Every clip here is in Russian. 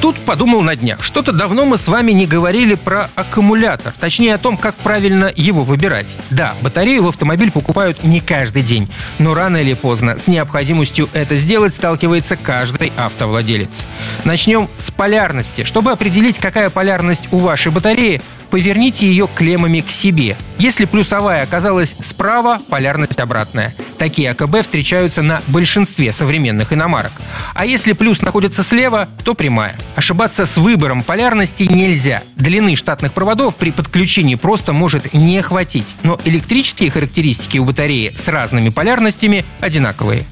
Тут подумал на днях. Что-то давно мы с вами не говорили про аккумулятор. Точнее, о том, как правильно его выбирать. Да, батарею в автомобиль покупают не каждый день. Но рано или поздно с необходимостью это сделать сталкивается каждый автовладелец. Начнем с полярности. Чтобы определить, какая полярность у вашей батареи, поверните ее клеммами к себе. Если плюсовая оказалась справа, полярность обратная. Такие АКБ встречаются на большинстве современных иномарок. А если плюс находится слева, то прямая. Ошибаться с выбором полярности нельзя. Длины штатных проводов при подключении просто может не хватить. Но электрические характеристики у батареи с разными полярностями одинаковые.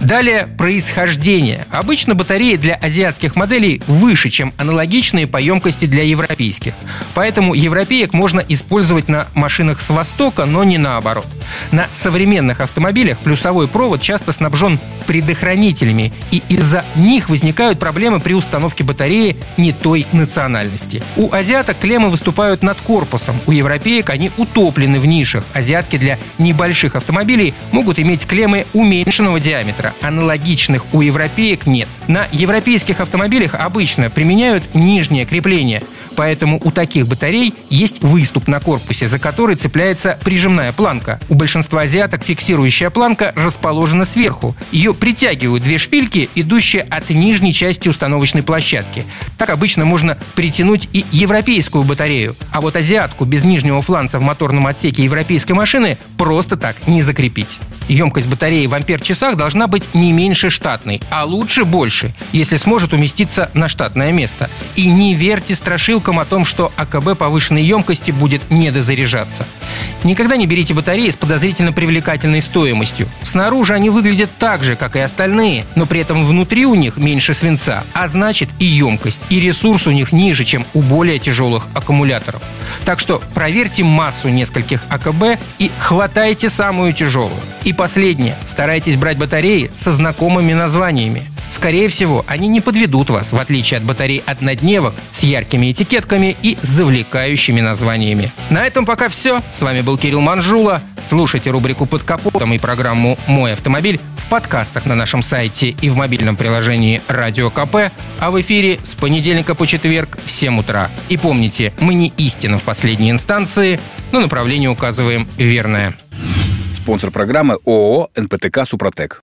Далее происхождение. Обычно батареи для азиатских моделей выше, чем аналогичные по емкости для европейских. Поэтому европеек можно использовать на машинах с Востока, но не наоборот. На современных автомобилях плюсовой провод часто снабжен предохранителями, и из-за них возникают проблемы при установке батареи не той национальности. У азиаток клеммы выступают над корпусом, у европеек они утоплены в нишах. Азиатки для небольших автомобилей могут иметь клеммы уменьшенного диаметра, аналогичных у европеек нет. На европейских автомобилях обычно применяют нижнее крепление – Поэтому у таких батарей есть выступ на корпусе, за который цепляется прижимная планка. У большинства азиаток фиксирующая планка расположена сверху. Ее притягивают две шпильки, идущие от нижней части установочной площадки. Так обычно можно притянуть и европейскую батарею. А вот азиатку без нижнего фланца в моторном отсеке европейской машины просто так не закрепить. Емкость батареи в ампер-часах должна быть не меньше штатной, а лучше больше, если сможет уместиться на штатное место. И не верьте страшилкам о том, что АКБ повышенной емкости будет недозаряжаться. Никогда не берите батареи с подозрительно привлекательной стоимостью. Снаружи они выглядят так же, как и остальные, но при этом внутри у них меньше свинца, а значит и емкость, и ресурс у них ниже, чем у более тяжелых аккумуляторов. Так что проверьте массу нескольких АКБ и хватайте самую тяжелую. И последнее. Старайтесь брать батареи со знакомыми названиями. Скорее всего, они не подведут вас, в отличие от батарей однодневок с яркими этикетками и завлекающими названиями. На этом пока все. С вами был Кирилл Манжула. Слушайте рубрику «Под капотом» и программу «Мой автомобиль» в подкастах на нашем сайте и в мобильном приложении «Радио КП», а в эфире с понедельника по четверг в 7 утра. И помните, мы не истина в последней инстанции, но направление указываем верное. Спонсор программы ООО «НПТК Супротек».